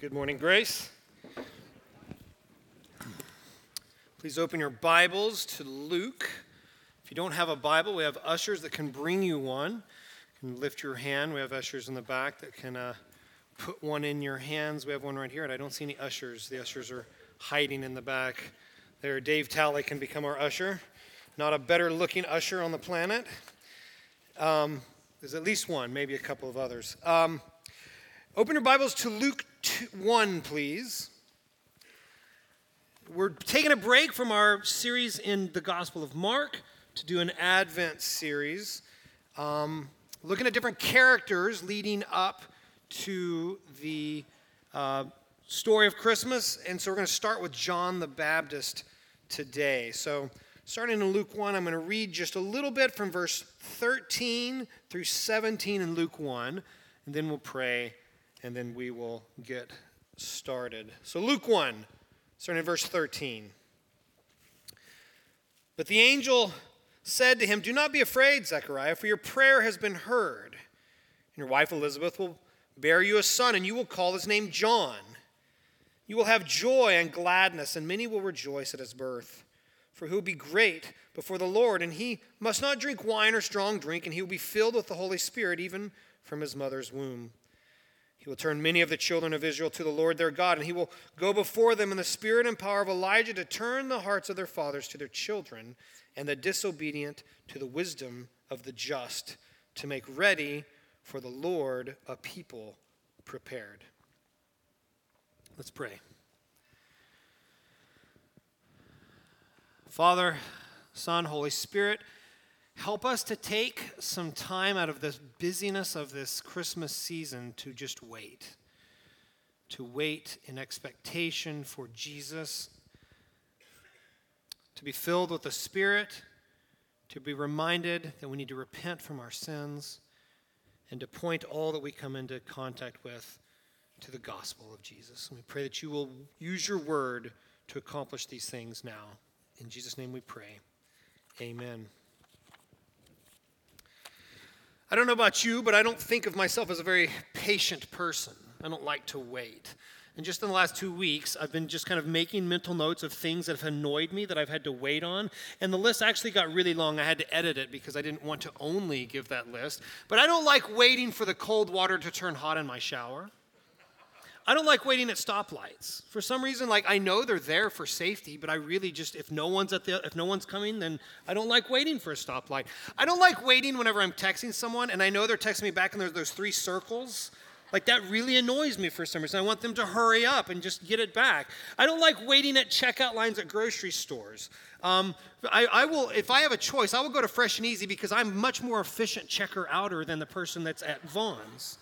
Good morning, Grace. Please open your Bibles to Luke. If you don't have a Bible, we have ushers that can bring you one. You can lift your hand. We have ushers in the back that can uh, put one in your hands. We have one right here, and I don't see any ushers. The ushers are hiding in the back. There, Dave Talley can become our usher. Not a better looking usher on the planet. Um, there's at least one, maybe a couple of others. Um, open your Bibles to Luke 1, please. We're taking a break from our series in the Gospel of Mark to do an Advent series, um, looking at different characters leading up to the uh, story of Christmas. And so we're going to start with John the Baptist today. So, starting in Luke 1, I'm going to read just a little bit from verse 13 through 17 in Luke 1, and then we'll pray and then we will get started. So, Luke 1, starting in verse 13. But the angel said to him, Do not be afraid, Zechariah, for your prayer has been heard. And your wife Elizabeth will bear you a son, and you will call his name John. You will have joy and gladness, and many will rejoice at his birth. For he will be great before the Lord, and he must not drink wine or strong drink, and he will be filled with the Holy Spirit even from his mother's womb. He will turn many of the children of Israel to the Lord their God, and he will go before them in the spirit and power of Elijah to turn the hearts of their fathers to their children, and the disobedient to the wisdom of the just, to make ready for the Lord a people prepared. Let's pray. Father, Son, Holy Spirit, Help us to take some time out of the busyness of this Christmas season to just wait. To wait in expectation for Jesus. To be filled with the Spirit. To be reminded that we need to repent from our sins. And to point all that we come into contact with to the gospel of Jesus. And we pray that you will use your word to accomplish these things now. In Jesus' name we pray. Amen. I don't know about you, but I don't think of myself as a very patient person. I don't like to wait. And just in the last two weeks, I've been just kind of making mental notes of things that have annoyed me that I've had to wait on. And the list actually got really long. I had to edit it because I didn't want to only give that list. But I don't like waiting for the cold water to turn hot in my shower. I don't like waiting at stoplights. For some reason, like I know they're there for safety, but I really just if no one's at the if no one's coming, then I don't like waiting for a stoplight. I don't like waiting whenever I'm texting someone and I know they're texting me back and there's those three circles. Like that really annoys me for some reason. I want them to hurry up and just get it back. I don't like waiting at checkout lines at grocery stores. Um, I, I, will, if I have a choice, I will go to Fresh and Easy because I'm much more efficient checker outer than the person that's at Vons.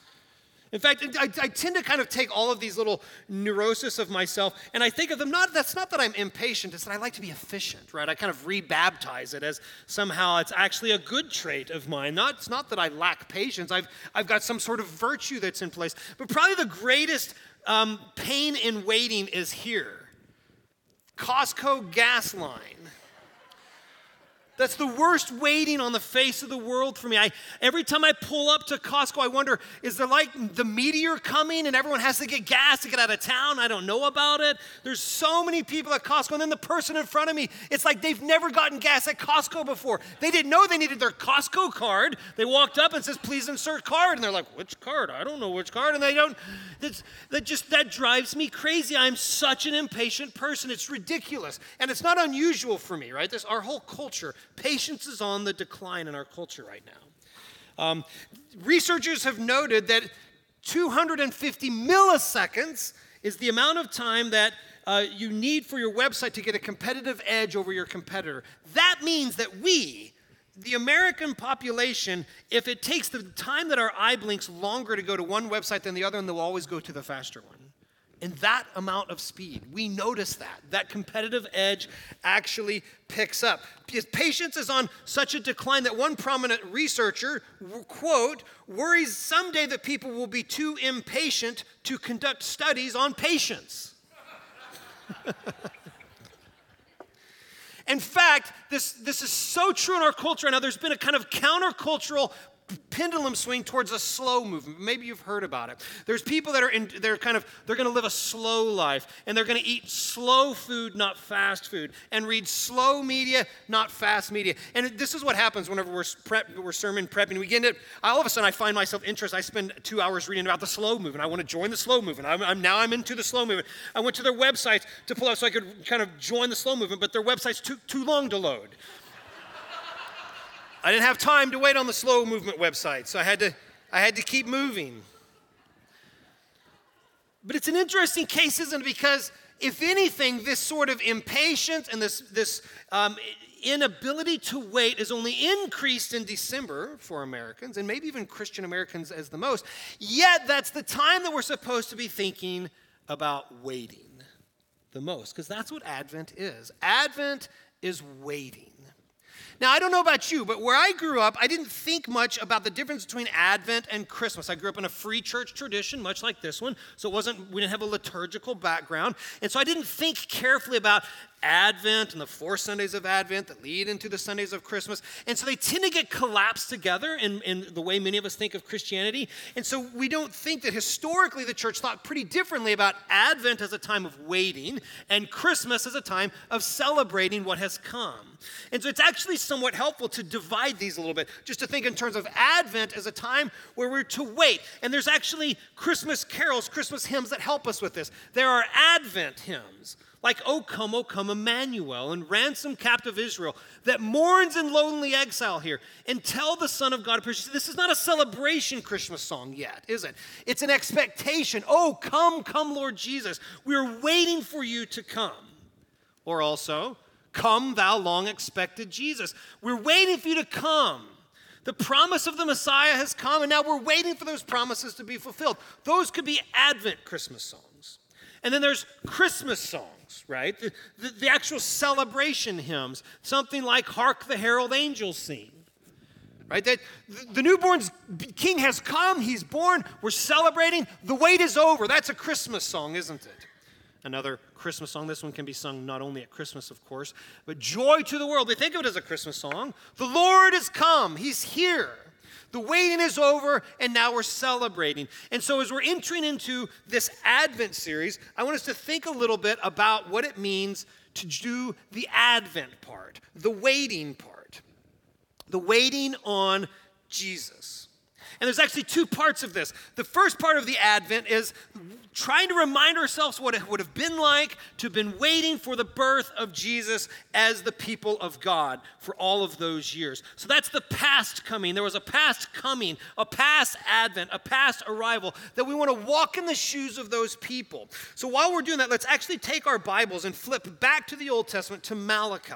In fact, I, I, tend to kind of take all of these little neurosis of myself and I think of them not, that's not that I'm impatient, it's that I like to be efficient, right? I kind of rebaptize it as somehow it's actually a good trait of mine. Not, it's not that I lack patience, I've, I've got some sort of virtue that's in place. But probably the greatest um, pain in waiting is here Costco gas line. That's the worst waiting on the face of the world for me. I, every time I pull up to Costco, I wonder is there like the meteor coming and everyone has to get gas to get out of town? I don't know about it. There's so many people at Costco, and then the person in front of me, it's like they've never gotten gas at Costco before. They didn't know they needed their Costco card. They walked up and says, please insert card. And they're like, which card? I don't know which card. And they don't, that just, that drives me crazy. I'm such an impatient person. It's ridiculous. And it's not unusual for me, right? This, our whole culture Patience is on the decline in our culture right now. Um, researchers have noted that 250 milliseconds is the amount of time that uh, you need for your website to get a competitive edge over your competitor. That means that we, the American population, if it takes the time that our eye blinks longer to go to one website than the other, and they'll always go to the faster one in that amount of speed. We notice that. That competitive edge actually picks up. Because patience is on such a decline that one prominent researcher, quote, worries someday that people will be too impatient to conduct studies on patience. in fact, this, this is so true in our culture. Now, there's been a kind of countercultural pendulum swing towards a slow movement. Maybe you've heard about it. There's people that are in, they're kind of, they're going to live a slow life and they're going to eat slow food, not fast food, and read slow media, not fast media. And this is what happens whenever we're, prep, we're sermon prepping. We get into all of a sudden I find myself interested. I spend two hours reading about the slow movement. I want to join the slow movement. I'm, I'm, now I'm into the slow movement. I went to their websites to pull up so I could kind of join the slow movement, but their website's too, too long to load. I didn't have time to wait on the slow movement website, so I had to, I had to keep moving. But it's an interesting case, isn't it? Because if anything, this sort of impatience and this, this um, inability to wait is only increased in December for Americans, and maybe even Christian Americans as the most. Yet, that's the time that we're supposed to be thinking about waiting the most, because that's what Advent is. Advent is waiting. Now, I don't know about you, but where I grew up, I didn't think much about the difference between Advent and Christmas. I grew up in a free church tradition, much like this one, so it wasn't, we didn't have a liturgical background. And so I didn't think carefully about Advent and the four Sundays of Advent that lead into the Sundays of Christmas. And so they tend to get collapsed together in, in the way many of us think of Christianity. And so we don't think that historically the church thought pretty differently about Advent as a time of waiting and Christmas as a time of celebrating what has come. And so it's actually somewhat helpful to divide these a little bit, just to think in terms of Advent as a time where we're to wait. And there's actually Christmas carols, Christmas hymns that help us with this. There are Advent hymns like O come, O come, Emmanuel, and ransom captive Israel that mourns in lonely exile here, and tell the Son of God. This is not a celebration Christmas song yet, is it? It's an expectation. Oh, come, come, Lord Jesus. We're waiting for you to come. Or also, come, thou long expected Jesus. We're waiting for you to come. The promise of the Messiah has come, and now we're waiting for those promises to be fulfilled. Those could be Advent Christmas songs. And then there's Christmas songs songs, right? The, the, the actual celebration hymns, something like Hark the Herald Angels Sing. Right? That the, the newborn king has come, he's born, we're celebrating, the wait is over. That's a Christmas song, isn't it? Another Christmas song. This one can be sung not only at Christmas, of course, but joy to the world. They think of it as a Christmas song. The Lord has come, he's here. The waiting is over, and now we're celebrating. And so, as we're entering into this Advent series, I want us to think a little bit about what it means to do the Advent part, the waiting part, the waiting on Jesus. And there's actually two parts of this. The first part of the Advent is trying to remind ourselves what it would have been like to have been waiting for the birth of Jesus as the people of God for all of those years. So that's the past coming. There was a past coming, a past Advent, a past arrival that we want to walk in the shoes of those people. So while we're doing that, let's actually take our Bibles and flip back to the Old Testament to Malachi.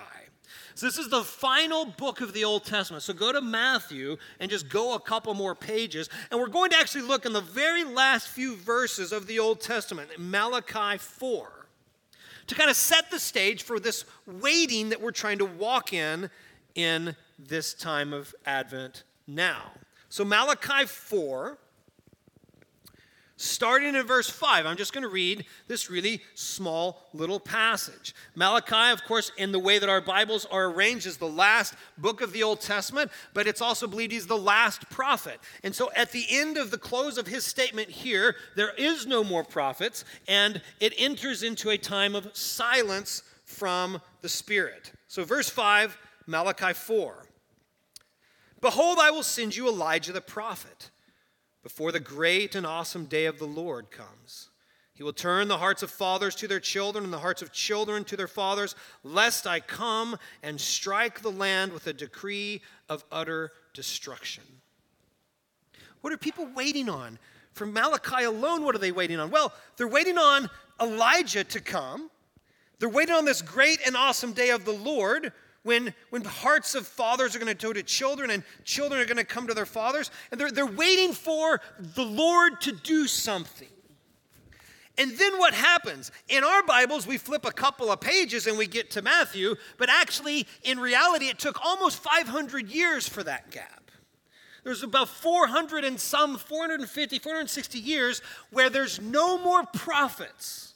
So, this is the final book of the Old Testament. So, go to Matthew and just go a couple more pages. And we're going to actually look in the very last few verses of the Old Testament, Malachi 4, to kind of set the stage for this waiting that we're trying to walk in in this time of Advent now. So, Malachi 4 Starting in verse 5, I'm just going to read this really small little passage. Malachi, of course, in the way that our Bibles are arranged, is the last book of the Old Testament, but it's also believed he's the last prophet. And so at the end of the close of his statement here, there is no more prophets, and it enters into a time of silence from the Spirit. So, verse 5, Malachi 4 Behold, I will send you Elijah the prophet before the great and awesome day of the Lord comes. He will turn the hearts of fathers to their children and the hearts of children to their fathers, lest I come and strike the land with a decree of utter destruction. What are people waiting on? For Malachi alone, what are they waiting on? Well, they're waiting on Elijah to come. They're waiting on this great and awesome day of the Lord when, when hearts of fathers are going to go to children and children are going to come to their fathers, and they're, they're waiting for the Lord to do something. And then what happens? In our Bibles, we flip a couple of pages and we get to Matthew, but actually, in reality, it took almost 500 years for that gap. There's about 400 and some, 450, 460 years where there's no more prophets.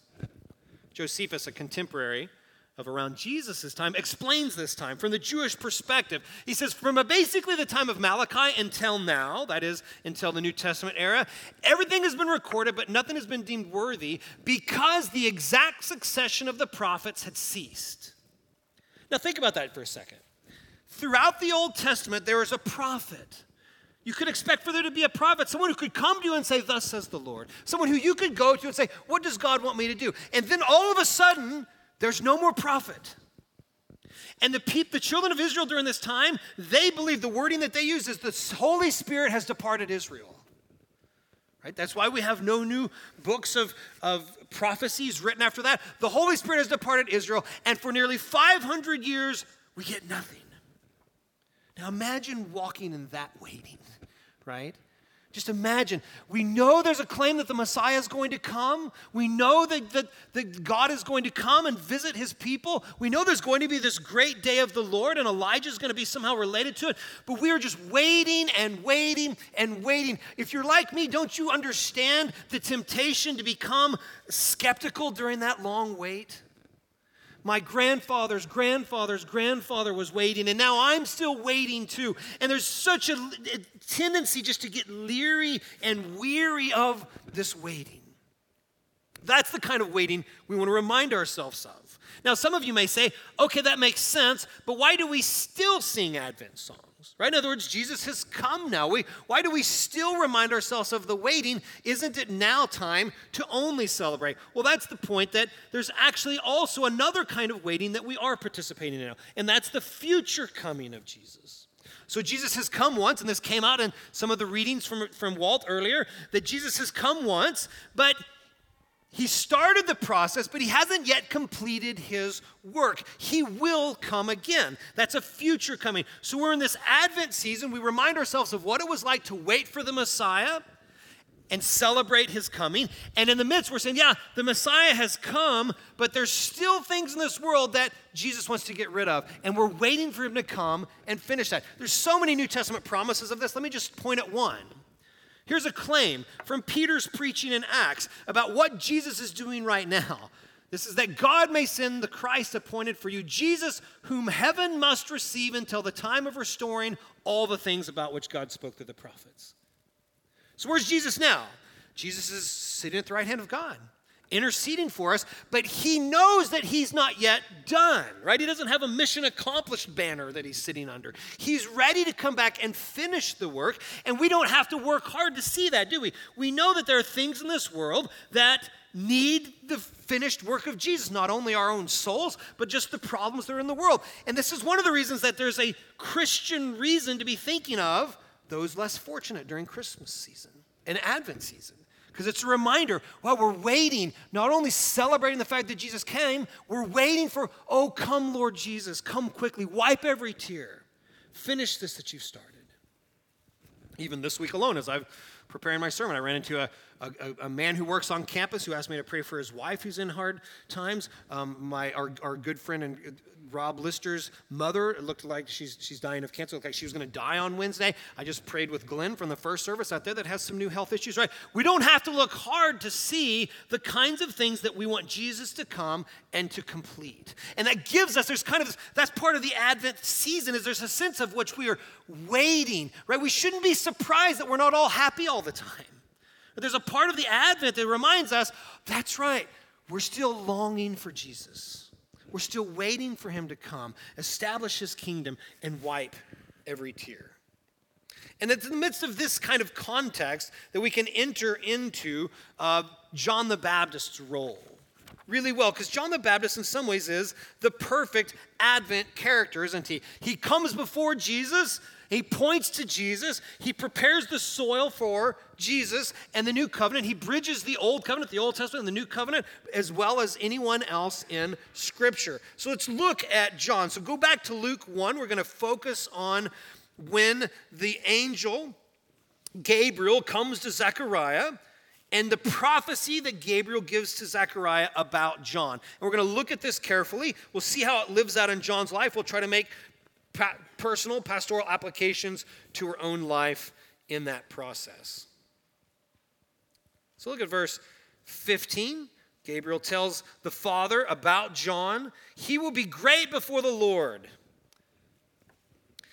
Josephus, a contemporary, of around Jesus' time explains this time from the Jewish perspective. He says, from basically the time of Malachi until now, that is, until the New Testament era, everything has been recorded, but nothing has been deemed worthy because the exact succession of the prophets had ceased. Now, think about that for a second. Throughout the Old Testament, there is a prophet. You could expect for there to be a prophet, someone who could come to you and say, Thus says the Lord. Someone who you could go to and say, What does God want me to do? And then all of a sudden, there's no more prophet. And the, pe- the children of Israel during this time, they believe the wording that they use is the Holy Spirit has departed Israel. Right? That's why we have no new books of, of prophecies written after that. The Holy Spirit has departed Israel, and for nearly 500 years, we get nothing. Now imagine walking in that waiting, right? Just imagine. We know there's a claim that the Messiah is going to come. We know that, that, that God is going to come and visit his people. We know there's going to be this great day of the Lord, and Elijah is going to be somehow related to it. But we are just waiting and waiting and waiting. If you're like me, don't you understand the temptation to become skeptical during that long wait? My grandfather's grandfather's grandfather was waiting, and now I'm still waiting too. And there's such a, a tendency just to get leery and weary of this waiting. That's the kind of waiting we want to remind ourselves of. Now, some of you may say, okay, that makes sense, but why do we still sing Advent songs? Right? In other words, Jesus has come now. We, why do we still remind ourselves of the waiting? Isn't it now time to only celebrate? Well, that's the point that there's actually also another kind of waiting that we are participating in now, and that's the future coming of Jesus. So Jesus has come once, and this came out in some of the readings from, from Walt earlier, that Jesus has come once, but he started the process, but he hasn't yet completed his work. He will come again. That's a future coming. So we're in this Advent season. We remind ourselves of what it was like to wait for the Messiah and celebrate his coming. And in the midst, we're saying, yeah, the Messiah has come, but there's still things in this world that Jesus wants to get rid of. And we're waiting for him to come and finish that. There's so many New Testament promises of this. Let me just point at one. Here's a claim from Peter's preaching in Acts about what Jesus is doing right now. This is that God may send the Christ appointed for you, Jesus, whom heaven must receive until the time of restoring all the things about which God spoke to the prophets. So, where's Jesus now? Jesus is sitting at the right hand of God interceding for us, but he knows that he's not yet done, right? He doesn't have a mission accomplished banner that he's sitting under. He's ready to come back and finish the work, and we don't have to work hard to see that, do we? We know that there are things in this world that need the finished work of Jesus, not only our own souls, but just the problems that are in the world. And this is one of the reasons that there's a Christian reason to be thinking of those less fortunate during Christmas season and Advent season because it's a reminder while we're waiting, not only celebrating the fact that Jesus came, we're waiting for, oh, come, Lord Jesus, come quickly, wipe every tear, finish this that you've started. Even this week alone, as I've preparing my sermon, I ran into a, a, a, man who works on campus who asked me to pray for his wife who's in hard times. Um, my, our, our good friend and Rob Lister's mother. It looked like she's, she's dying of cancer. It looked like she was going to die on Wednesday. I just prayed with Glenn from the first service out there that has some new health issues, right? We don't have to look hard to see the kinds of things that we want Jesus to come and to complete. And that gives us, there's kind of, that's part of the Advent season, is there's a sense of which we are waiting, right? We shouldn't be surprised that we're not all happy all the time. But there's a part of the Advent that reminds us, that's right, we're still longing for Jesus. We're still waiting for him to come, establish his kingdom, and wipe every tear. And it's in the midst of this kind of context that we can enter into uh, John the Baptist's role really well because John the Baptist, in some ways, is the perfect Advent character, isn't he? He comes before Jesus, he points to Jesus, he prepares the soil for Jesus and the new covenant. He bridges the old covenant, the Old Testament, and the new covenant, as well as anyone else in Scripture. So let's look at John. So go back to Luke 1. We're going to focus on when the angel Gabriel comes to Zechariah and the prophecy that Gabriel gives to Zechariah about John. And we're going to look at this carefully. We'll see how it lives out in John's life. We'll try to make pa- personal pastoral applications to her own life in that process. So look at verse 15. Gabriel tells the Father about John. He will be great before the Lord.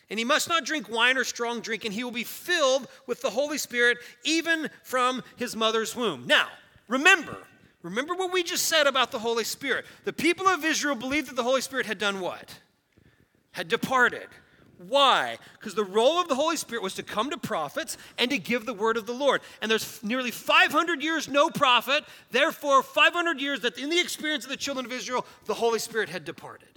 And he must not drink wine or strong drink, and he will be filled with the Holy Spirit even from his mother's womb. Now, remember, remember what we just said about the Holy Spirit. The people of Israel believed that the Holy Spirit had done what? Had departed. Why? Because the role of the Holy Spirit was to come to prophets and to give the word of the Lord. And there's nearly 500 years no prophet, therefore, 500 years that in the experience of the children of Israel, the Holy Spirit had departed.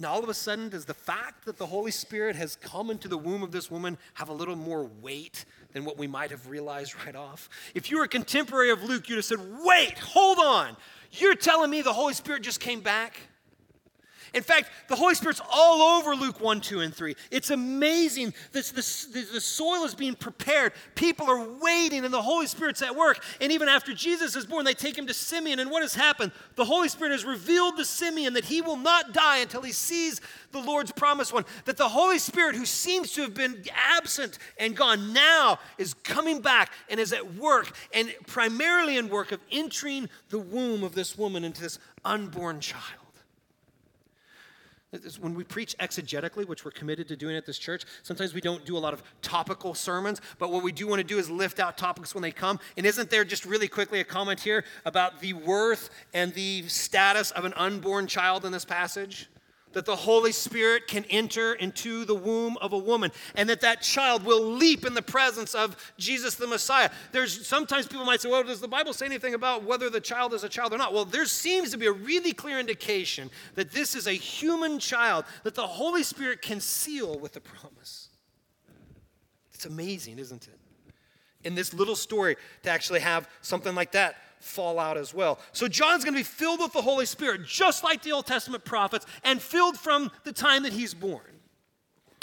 Now, all of a sudden, does the fact that the Holy Spirit has come into the womb of this woman have a little more weight than what we might have realized right off? If you were a contemporary of Luke, you'd have said, Wait, hold on. You're telling me the Holy Spirit just came back? In fact, the Holy Spirit's all over Luke 1, 2, and 3. It's amazing. This, this, the soil is being prepared. People are waiting, and the Holy Spirit's at work. And even after Jesus is born, they take him to Simeon. And what has happened? The Holy Spirit has revealed to Simeon that he will not die until he sees the Lord's promised one. That the Holy Spirit, who seems to have been absent and gone, now is coming back and is at work, and primarily in work of entering the womb of this woman into this unborn child. When we preach exegetically, which we're committed to doing at this church, sometimes we don't do a lot of topical sermons, but what we do want to do is lift out topics when they come. And isn't there just really quickly a comment here about the worth and the status of an unborn child in this passage? That the Holy Spirit can enter into the womb of a woman and that that child will leap in the presence of Jesus the Messiah. There's sometimes people might say, well, does the Bible say anything about whether the child is a child or not? Well, there seems to be a really clear indication that this is a human child that the Holy Spirit can seal with the promise. It's amazing, isn't it? In this little story, to actually have something like that fall out as well. So John's going to be filled with the Holy Spirit, just like the Old Testament prophets, and filled from the time that he's born.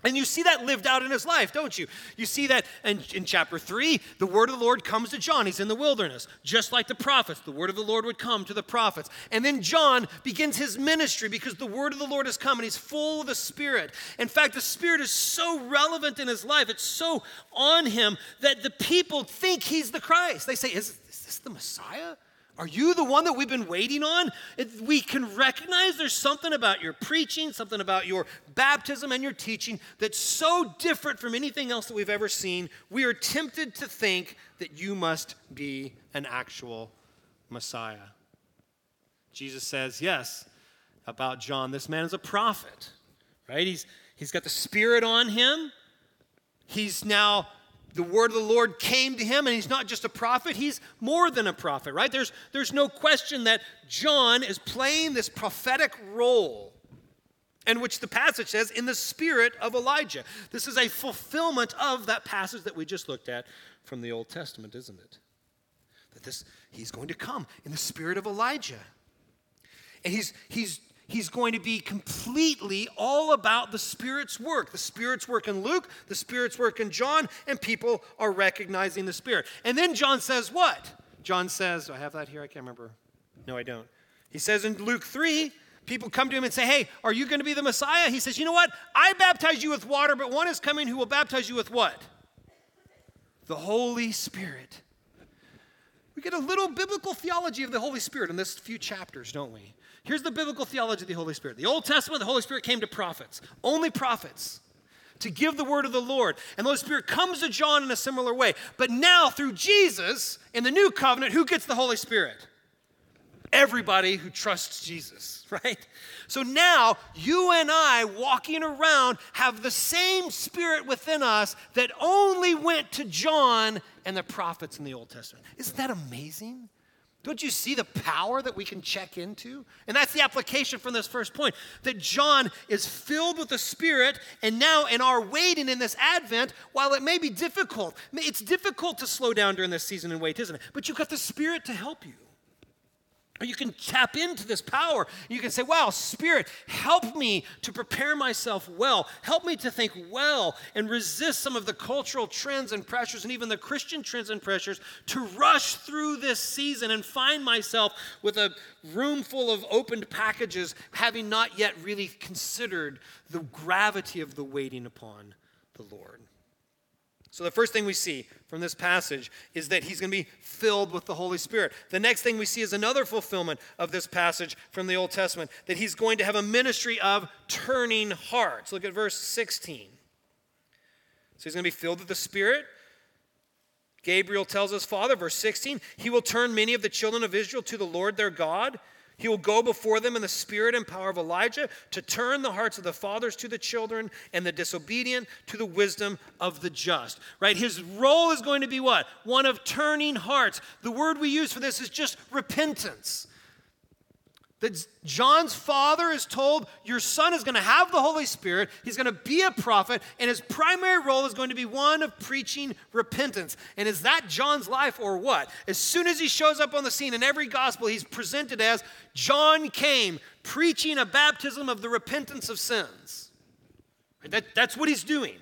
And you see that lived out in his life, don't you? You see that in, in, chapter 3, the word of the Lord comes to John. He's in the wilderness, just like the prophets. The word of the Lord would come to the prophets. And then John begins his ministry because the word of the Lord has come and he's full of the Spirit. In fact, the Spirit is so relevant in his life, it's so on him that the people think he's the Christ. They say, Is, this the Messiah? Are you the one that we've been waiting on? We can recognize there's something about your preaching, something about your baptism and your teaching that's so different from anything else that we've ever seen. We are tempted to think that you must be an actual Messiah. Jesus says, yes, about John, this man is a prophet, right? He's, he's got the Spirit on him. He's now the word of the Lord came to him, and he's not just a prophet, he's more than a prophet, right? There's, there's no question that John is playing this prophetic role, and which the passage says, in the spirit of Elijah. This is a fulfillment of that passage that we just looked at from the Old Testament, isn't it? That this, he's going to come in the spirit of Elijah. And he's, he's he's going to be completely all about the Spirit's work. The Spirit's work in Luke, the Spirit's work in John, and people are recognizing the Spirit. And then John says what? John says, I have that here? I can't remember. No, I don't. He says in Luke 3, people come to him and say, Hey, are you going to be the Messiah? He says, You know what? I baptize you with water, but one is coming who will baptize you with what? The Holy Spirit. We get a little biblical theology of the Holy Spirit in this few chapters, don't we? Here's the biblical theology of the Holy Spirit. The Old Testament, the Holy Spirit came to prophets, only prophets, to give the word of the Lord. And the Holy Spirit comes to John in a similar way. But now, through Jesus, in the new covenant, who gets the Holy Spirit? Everybody who trusts Jesus, right? So now, you and I walking around have the same spirit within us that only went to John and the prophets in the Old Testament. Isn't that amazing? Don't you see the power that we can check into? And that's the application from this first point that John is filled with the Spirit, and now in our waiting in this Advent, while it may be difficult, it's difficult to slow down during this season and wait, isn't it? But you've got the Spirit to help you. Or you can tap into this power. You can say, Wow, Spirit, help me to prepare myself well. Help me to think well and resist some of the cultural trends and pressures and even the Christian trends and pressures to rush through this season and find myself with a room full of opened packages, having not yet really considered the gravity of the waiting upon the Lord. So, the first thing we see from this passage is that he's going to be filled with the Holy Spirit. The next thing we see is another fulfillment of this passage from the Old Testament that he's going to have a ministry of turning hearts. Look at verse 16. So, he's going to be filled with the Spirit. Gabriel tells his father, verse 16, he will turn many of the children of Israel to the Lord their God he will go before them in the spirit and power of Elijah to turn the hearts of the fathers to the children and the disobedient to the wisdom of the just. Right? His role is going to be what? One of turning hearts. The word we use for this is just repentance. That John's father is told, Your son is going to have the Holy Spirit. He's going to be a prophet, and his primary role is going to be one of preaching repentance. And is that John's life or what? As soon as he shows up on the scene in every gospel, he's presented as John came preaching a baptism of the repentance of sins. That, that's what he's doing.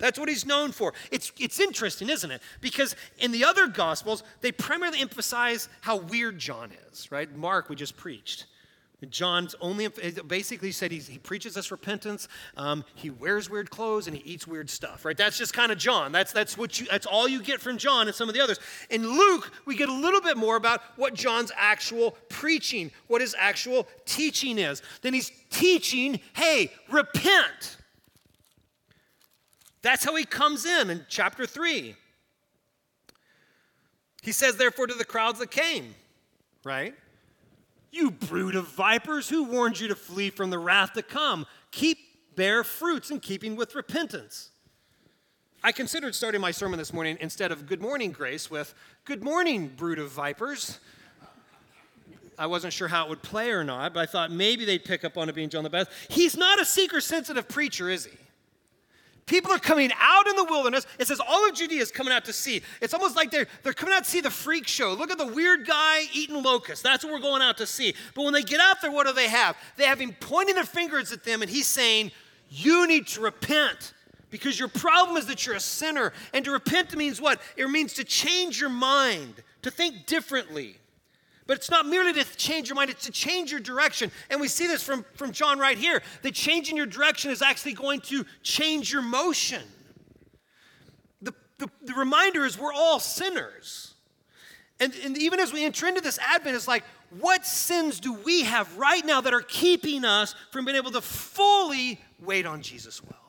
That's what he's known for. It's, it's interesting, isn't it? Because in the other Gospels, they primarily emphasize how weird John is, right? Mark, we just preached. John's only basically said he preaches us repentance. Um, he wears weird clothes and he eats weird stuff, right? That's just kind of John. That's that's what you that's all you get from John and some of the others. In Luke, we get a little bit more about what John's actual preaching, what his actual teaching is. Then he's teaching, hey, repent. That's how he comes in in chapter 3. He says, therefore, to the crowds that came, right? You brood of vipers, who warned you to flee from the wrath to come? Keep bear fruits in keeping with repentance. I considered starting my sermon this morning instead of good morning, grace, with good morning, brood of vipers. I wasn't sure how it would play or not, but I thought maybe they'd pick up on it being John the Baptist. He's not a seeker sensitive preacher, is he? People are coming out in the wilderness. It says all of Judea is coming out to see. It's almost like they're, they're coming out to see the freak show. Look at the weird guy eating locusts. That's what we're going out to see. But when they get out there, what do they have? They have him pointing their fingers at them, and he's saying, You need to repent because your problem is that you're a sinner. And to repent means what? It means to change your mind, to think differently. But it's not merely to change your mind, it's to change your direction. And we see this from, from John right here that changing your direction is actually going to change your motion. The, the, the reminder is we're all sinners. And, and even as we enter into this Advent, it's like, what sins do we have right now that are keeping us from being able to fully wait on Jesus well?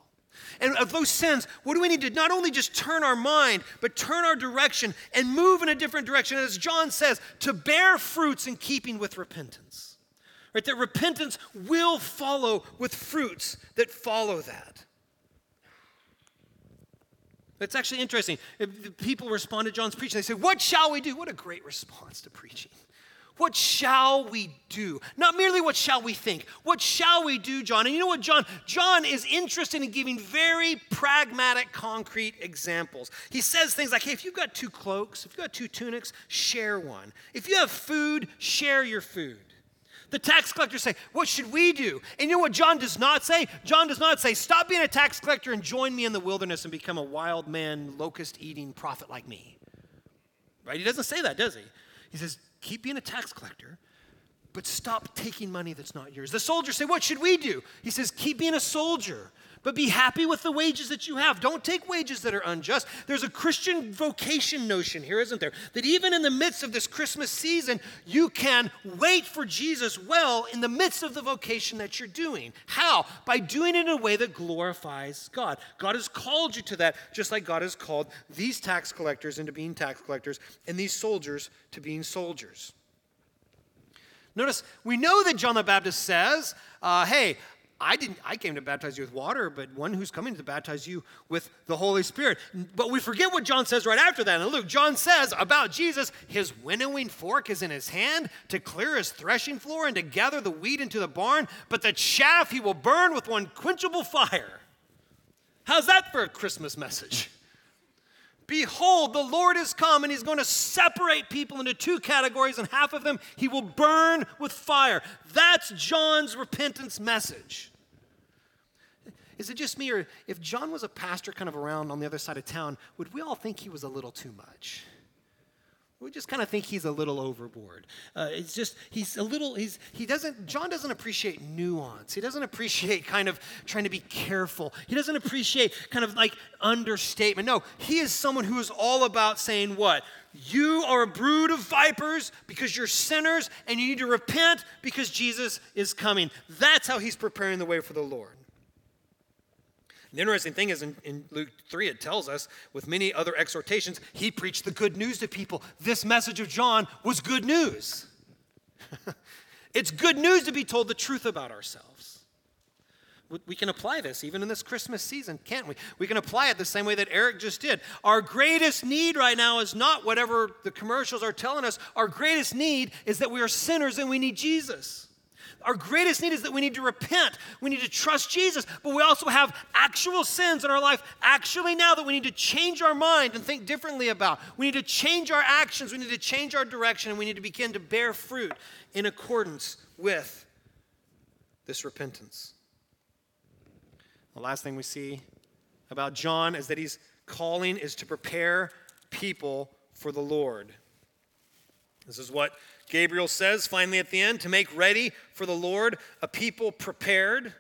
And of those sins, what do we need to not only just turn our mind, but turn our direction and move in a different direction? And As John says, to bear fruits in keeping with repentance. Right? That repentance will follow with fruits that follow that. It's actually interesting. People respond to John's preaching, they say, What shall we do? What a great response to preaching. What shall we do? Not merely what shall we think. What shall we do, John? And you know what, John? John is interested in giving very pragmatic, concrete examples. He says things like, hey, if you've got two cloaks, if you've got two tunics, share one. If you have food, share your food. The tax collectors say, What should we do? And you know what John does not say? John does not say, Stop being a tax collector and join me in the wilderness and become a wild man, locust eating prophet like me. Right? He doesn't say that, does he? He says, keep being a tax collector, but stop taking money that's not yours. The soldiers say, What should we do? He says, Keep being a soldier, but be happy with the wages that you have. Don't take wages that are unjust. There's a Christian vocation notion here, isn't there? That even in the midst of this Christmas season, you can wait for Jesus well in the midst of the vocation that you're doing. How? By doing it in a way that glorifies God. God has called you to that, just like God has called these tax collectors into being tax collectors and these soldiers to being soldiers. Notice, we know that John the Baptist says, uh, hey, I didn't I came to baptize you with water, but one who's coming to baptize you with the Holy Spirit. But we forget what John says right after that in Luke. John says about Jesus, his winnowing fork is in his hand to clear his threshing floor and to gather the wheat into the barn, but the chaff he will burn with one quenchable fire. How's that for a Christmas message? Behold, the Lord is come, and he's going to separate people into two categories, and half of them he will burn with fire. That's John's repentance message. Is it just me, or if John was a pastor kind of around on the other side of town, would we all think he was a little too much? we just kind of think he's a little overboard. Uh, it's just, he's a little, he's, he doesn't, John doesn't appreciate nuance. He doesn't appreciate kind of trying to be careful. He doesn't appreciate kind of like understatement. No, he is someone who is all about saying what? You are a brood of vipers because you're sinners and you need to repent because Jesus is coming. That's how he's preparing the way for the Lord. The interesting thing is in, in, Luke 3, it tells us, with many other exhortations, he preached the good news to people. This message of John was good news. it's good news to be told the truth about ourselves. We can apply this even in this Christmas season, can't we? We can apply it the same way that Eric just did. Our greatest need right now is not whatever the commercials are telling us. Our greatest need is that we are sinners and we need Jesus. Our greatest need is that we need to repent. We need to trust Jesus, but we also have actual sins in our life, actually, now that we need to change our mind and think differently about. We need to change our actions, we need to change our direction, and we need to begin to bear fruit in accordance with this repentance. The last thing we see about John is that he's calling is to prepare people for the Lord. This is what Gabriel says finally at the end to make ready for the Lord a people prepared.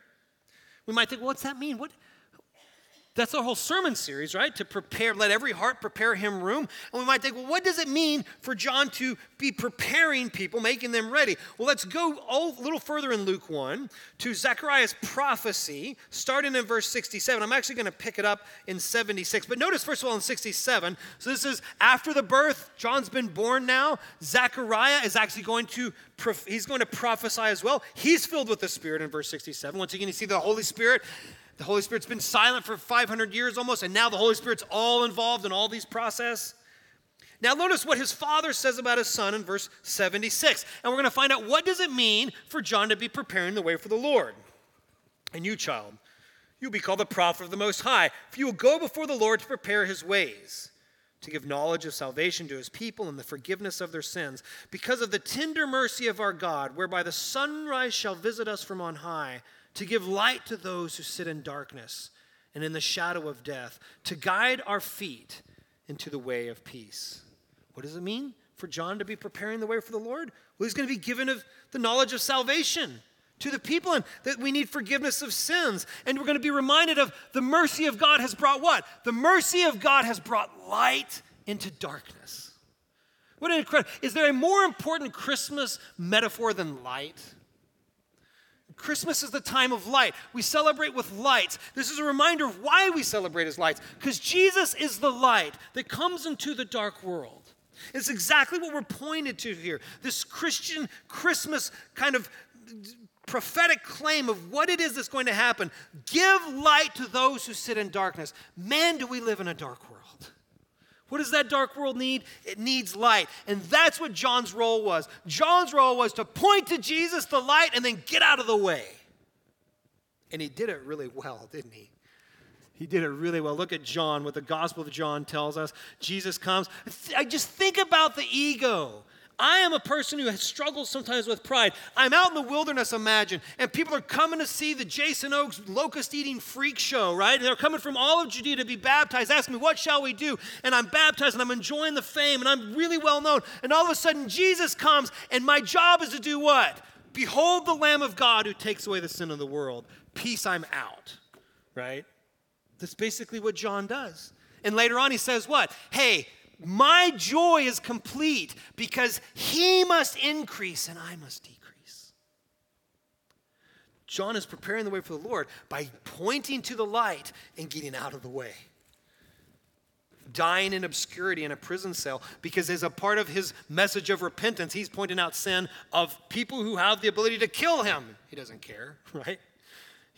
We might think, well, what's that mean? What, that's our whole sermon series, right? To prepare, let every heart prepare him room. And we might think, well, what does it mean for John to be preparing people, making them ready? Well, let's go a little further in Luke 1 to Zechariah's prophecy, starting in verse 67. I'm actually going to pick it up in 76. But notice, first of all, in 67, so this is after the birth. John's been born now. Zechariah is actually going to he's going to prophesy as well. He's filled with the Spirit in verse 67. Once again, you see the Holy Spirit the Holy Spirit's been silent for 500 years almost, and now the Holy Spirit's all involved in all these process. Now notice what his father says about his son in verse 76. And we're going to find out what does it mean for John to be preparing the way for the Lord. And you, child, you'll be called the prophet of the Most High, for you will go before the Lord to prepare his ways, to give knowledge of salvation to his people and the forgiveness of their sins, because of the tender mercy of our God, whereby the sunrise shall visit us from on high to give light to those who sit in darkness and in the shadow of death, to guide our feet into the way of peace. What does it mean for John to be preparing the way for the Lord? Well, he's going to be given of the knowledge of salvation to the people and that we need forgiveness of sins. And we're going to be reminded of the mercy of God has brought what? The mercy of God has brought light into darkness. What an incredible. Is there a more important Christmas metaphor than light? Christmas is the time of light. We celebrate with lights. This is a reminder of why we celebrate as lights, because Jesus is the light that comes into the dark world. It's exactly what we're pointed to here. This Christian Christmas kind of prophetic claim of what it is that's going to happen. Give light to those who sit in darkness. Man, do we live in a dark world. What does that dark world need? It needs light. And that's what John's role was. John's role was to point to Jesus, the light, and then get out of the way. And he did it really well, didn't he? He did it really well. Look at John, what the Gospel of John tells us. Jesus comes. I just think about the ego. I am a person who has struggles sometimes with pride. I'm out in the wilderness, imagine, and people are coming to see the Jason Oaks locust eating freak show, right? And they're coming from all of Judea to be baptized, asking me, What shall we do? And I'm baptized and I'm enjoying the fame and I'm really well known. And all of a sudden, Jesus comes, and my job is to do what? Behold the Lamb of God who takes away the sin of the world. Peace, I'm out, right? That's basically what John does. And later on, he says, What? Hey, my joy is complete because he must increase and I must decrease. John is preparing the way for the Lord by pointing to the light and getting out of the way. Dying in obscurity in a prison cell because, as a part of his message of repentance, he's pointing out sin of people who have the ability to kill him. He doesn't care, right?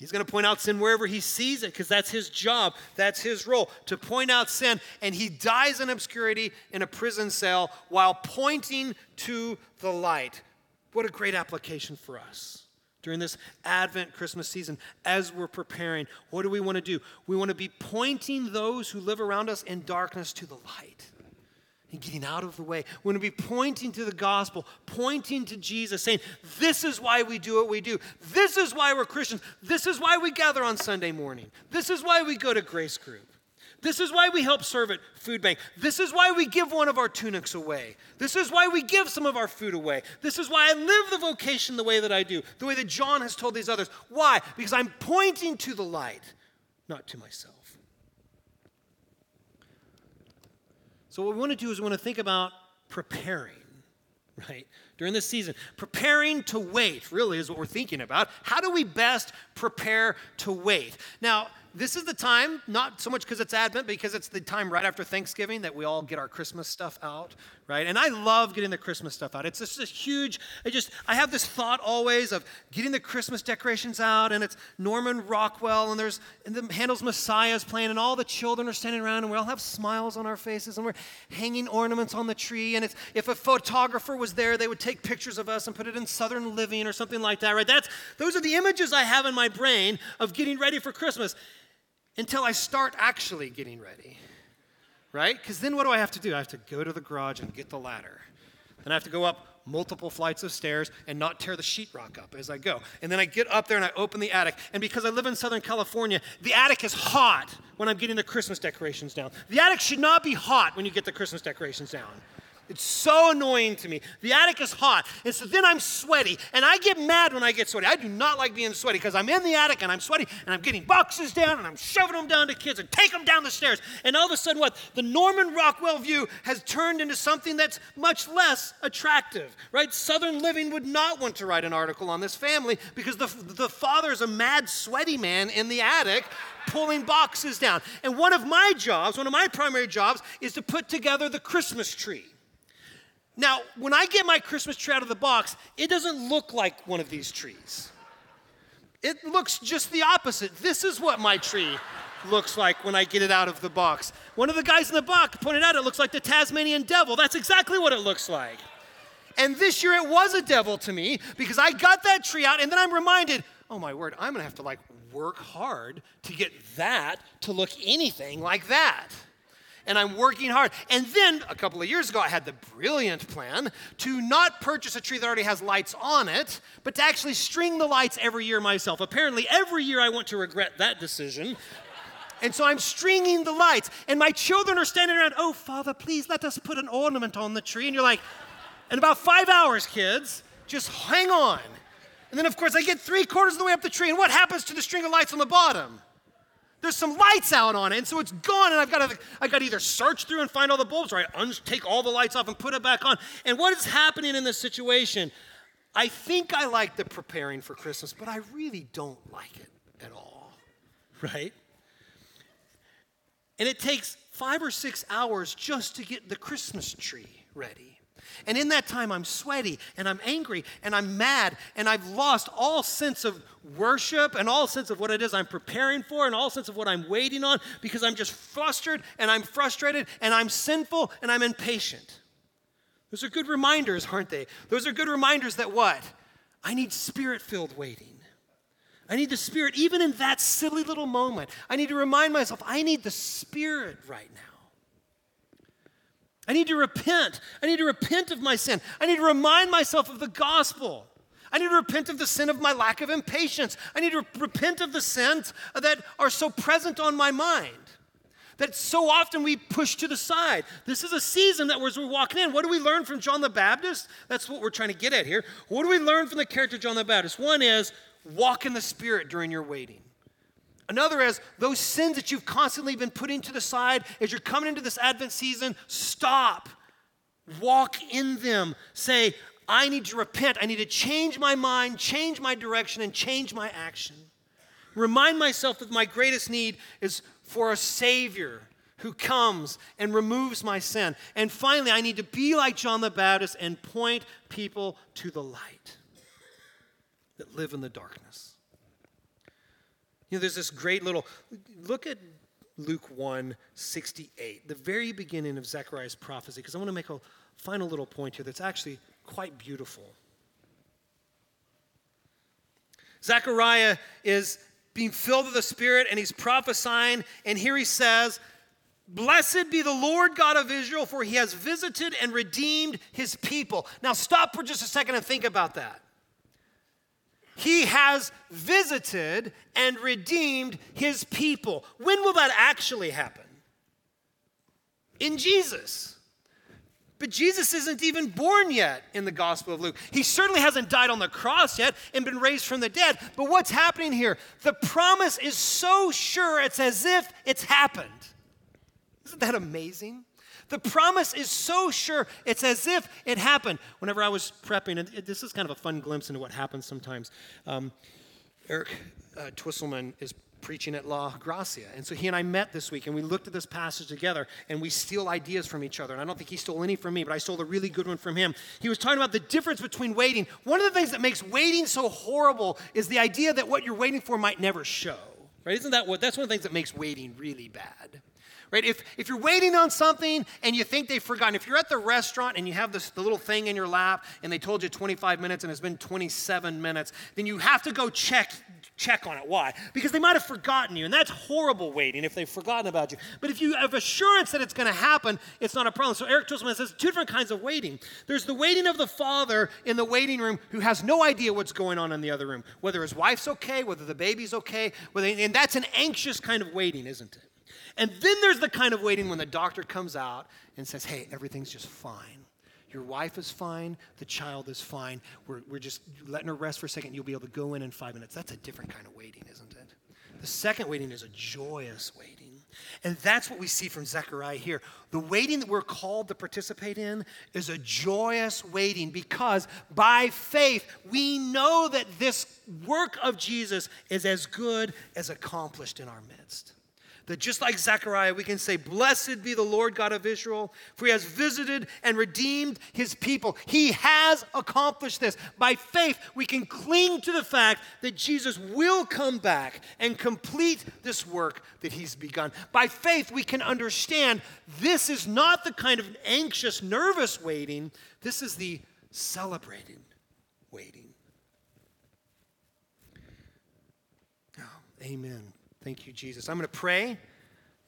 He's going to point out sin wherever he sees it because that's his job. That's his role to point out sin. And he dies in obscurity in a prison cell while pointing to the light. What a great application for us during this Advent Christmas season as we're preparing. What do we want to do? We want to be pointing those who live around us in darkness to the light and getting out of the way. We're going to be pointing to the gospel, pointing to Jesus, saying, This is why we do what we do. This is why we're Christians. This is why we gather on Sunday morning. This is why we go to Grace Group. This is why we help serve at Food Bank. This is why we give one of our tunics away. This is why we give some of our food away. This is why I live the vocation the way that I do, the way that John has told these others. Why? Because I'm pointing to the light, not to myself. So, what we want to do is we want to think about preparing, right? During this season, preparing to wait really is what we're thinking about. How do we best prepare to wait? Now, this is the time, not so much because it's Advent, because it's the time right after Thanksgiving that we all get our Christmas stuff out, right? And I love getting the Christmas stuff out. It's just a huge, I just, I have this thought always of getting the Christmas decorations out, and it's Norman Rockwell, and there's, and the Handel's Messiah's playing, and all the children are standing around, and we all have smiles on our faces, and we're hanging ornaments on the tree, and it's, if a photographer was there, they would take pictures of us and put it in Southern Living or something like that, right? That's, those are the images I have in my brain of getting ready for Christmas until I start actually getting ready, right? Because then what do I have to do? I have to go to the garage and get the ladder. Then I have to go up multiple flights of stairs and not tear the sheetrock up as I go. And then I get up there and I open the attic. And because I live in Southern California, the attic is hot when I'm getting the Christmas decorations down. The attic should not be hot when you get the Christmas decorations down. It's so annoying to me. The attic is hot, and so then I'm sweaty, and I get mad when I get sweaty. I do not like being sweaty because I'm in the attic and I'm sweaty, and I'm getting boxes down, and I'm shoving them down to kids and take them down the stairs. And all of a sudden, what? The Norman Rockwell view has turned into something that's much less attractive, right? Southern Living would not want to write an article on this family because the, the father's a mad, sweaty man in the attic pulling boxes down. And one of my jobs, one of my primary jobs, is to put together the Christmas tree. Now, when I get my Christmas tree out of the box, it doesn't look like one of these trees. It looks just the opposite. This is what my tree looks like when I get it out of the box. One of the guys in the box pointed out it looks like the Tasmanian devil. That's exactly what it looks like. And this year it was a devil to me because I got that tree out and then I'm reminded, oh my word, I'm gonna have to like work hard to get that to look anything like that and I'm working hard. And then a couple of years ago, I had the brilliant plan to not purchase a tree that already has lights on it, but to actually string the lights every year myself. Apparently, every year I want to regret that decision. And so I'm stringing the lights, and my children are standing around, oh, Father, please let us put an ornament on the tree. And you're like, in about five hours, kids, just hang on. And then, of course, I get three quarters of the way up the tree, and what happens to the string of lights on the bottom? There's some lights out on it, and so it's gone, and I've got to, I've got to either search through and find all the bulbs, or I un- take all the lights off and put it back on. And what is happening in this situation? I think I like the preparing for Christmas, but I really don't like it at all, right? And it takes five or six hours just to get the Christmas tree ready. And in that time, I'm sweaty and I'm angry and I'm mad and I've lost all sense of worship and all sense of what it is I'm preparing for and all sense of what I'm waiting on because I'm just flustered and I'm frustrated and I'm sinful and I'm impatient. Those are good reminders, aren't they? Those are good reminders that what? I need spirit filled waiting. I need the Spirit, even in that silly little moment. I need to remind myself, I need the Spirit right now. I need to repent. I need to repent of my sin. I need to remind myself of the gospel. I need to repent of the sin of my lack of impatience. I need to repent of the sins that are so present on my mind that so often we push to the side. This is a season that as we're walking in, what do we learn from John the Baptist? That's what we're trying to get at here. What do we learn from the character John the Baptist? One is walk in the Spirit during your waiting. Another is those sins that you've constantly been putting to the side as you're coming into this Advent season, stop. Walk in them. Say, I need to repent. I need to change my mind, change my direction, and change my action. Remind myself that my greatest need is for a Savior who comes and removes my sin. And finally, I need to be like John the Baptist and point people to the light that live in the darkness. Know, there's this great little look at Luke 1 68, the very beginning of Zechariah's prophecy, because I want to make a final little point here that's actually quite beautiful. Zechariah is being filled with the Spirit and he's prophesying, and here he says, Blessed be the Lord God of Israel, for he has visited and redeemed his people. Now, stop for just a second and think about that. He has visited and redeemed his people. When will that actually happen? in Jesus. But Jesus isn't even born yet in the Gospel of Luke. He certainly hasn't died on the cross yet and been raised from the dead. But what's happening here? The promise is so sure, it's as if it's happened. Isn't that amazing? The promise is so sure, it's as if it happened. Whenever I was prepping, and this is kind of a fun glimpse into what happens sometimes. Um, Eric uh, Twisselman is preaching at La Gracia. And so he and I met this week and we looked at this passage together and we steal ideas from each other. And I don't think he stole any from me, but I stole a really good one from him. He was talking about the difference between waiting. One of the things that makes waiting so horrible is the idea that what you're waiting for might never show. Right? Isn't that what that's one of the things that makes waiting really bad? Right? If, if you're waiting on something and you think they've forgotten, if you're at the restaurant and you have this the little thing in your lap and they told you 25 minutes and it's been 27 minutes, then you have to go check check on it. Why? Because they might have forgotten you, and that's horrible waiting if they've forgotten about you. But if you have assurance that it's going to happen, it's not a problem. So Eric Twisselman says two different kinds of waiting. There's the waiting of the father in the waiting room who has no idea what's going on in the other room, whether his wife's okay, whether the baby's okay, whether, and that's an anxious kind of waiting, isn't it? And then there's the kind of waiting when the doctor comes out and says, hey, everything's just fine. Your wife is fine. The child is fine. We're, we're just letting her rest for a second. You'll be able to go in in five minutes. That's a different kind of waiting, isn't it? The second waiting is a joyous waiting. And that's what we see from Zechariah here. The waiting that we're called to participate in is a joyous waiting because by faith we know that this work of Jesus is as good as accomplished in our midst. That just like Zechariah, we can say, Blessed be the Lord God of Israel, for he has visited and redeemed his people. He has accomplished this. By faith, we can cling to the fact that Jesus will come back and complete this work that he's begun. By faith, we can understand this is not the kind of anxious, nervous waiting, this is the celebrating waiting. Oh, amen. Thank you, Jesus. I'm going to pray.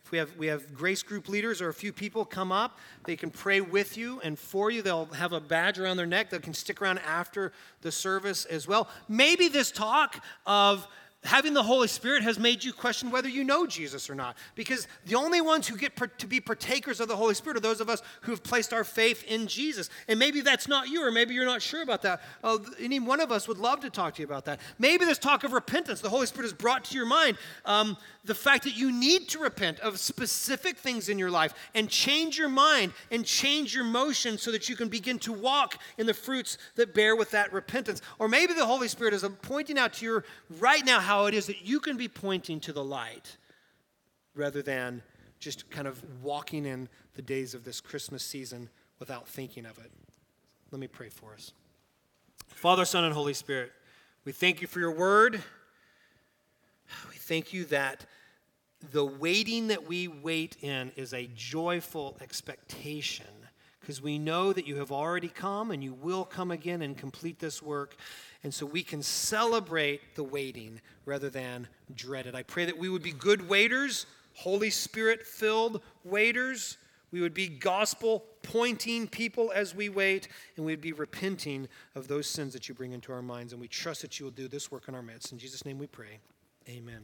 If we have, we have grace group leaders or a few people come up, they can pray with you and for you. They'll have a badge around their neck that can stick around after the service as well. Maybe this talk of having the Holy Spirit has made you question whether you know Jesus or not. Because the only ones who get to be partakers of the Holy Spirit are those of us who have placed our faith in Jesus. And maybe that's not you, or maybe you're not sure about that. Uh, any one of us would love to talk to you about that. Maybe this talk of repentance, the Holy Spirit has brought to your mind um, the fact that you need to repent of specific things in your life and change your mind and change your motion so that you can begin to walk in the fruits that bear with that repentance. Or maybe the Holy Spirit is pointing out to you right now how how it is that you can be pointing to the light rather than just kind of walking in the days of this Christmas season without thinking of it. Let me pray for us. Father, Son, and Holy Spirit, we thank you for your word. We thank you that the waiting that we wait in is a joyful expectation because we know that you have already come and you will come again and complete this work. And so we can celebrate the waiting rather than dread it. I pray that we would be good waiters, Holy Spirit filled waiters. We would be gospel pointing people as we wait, and we'd be repenting of those sins that you bring into our minds. And we trust that you will do this work in our midst. In Jesus' name we pray. Amen.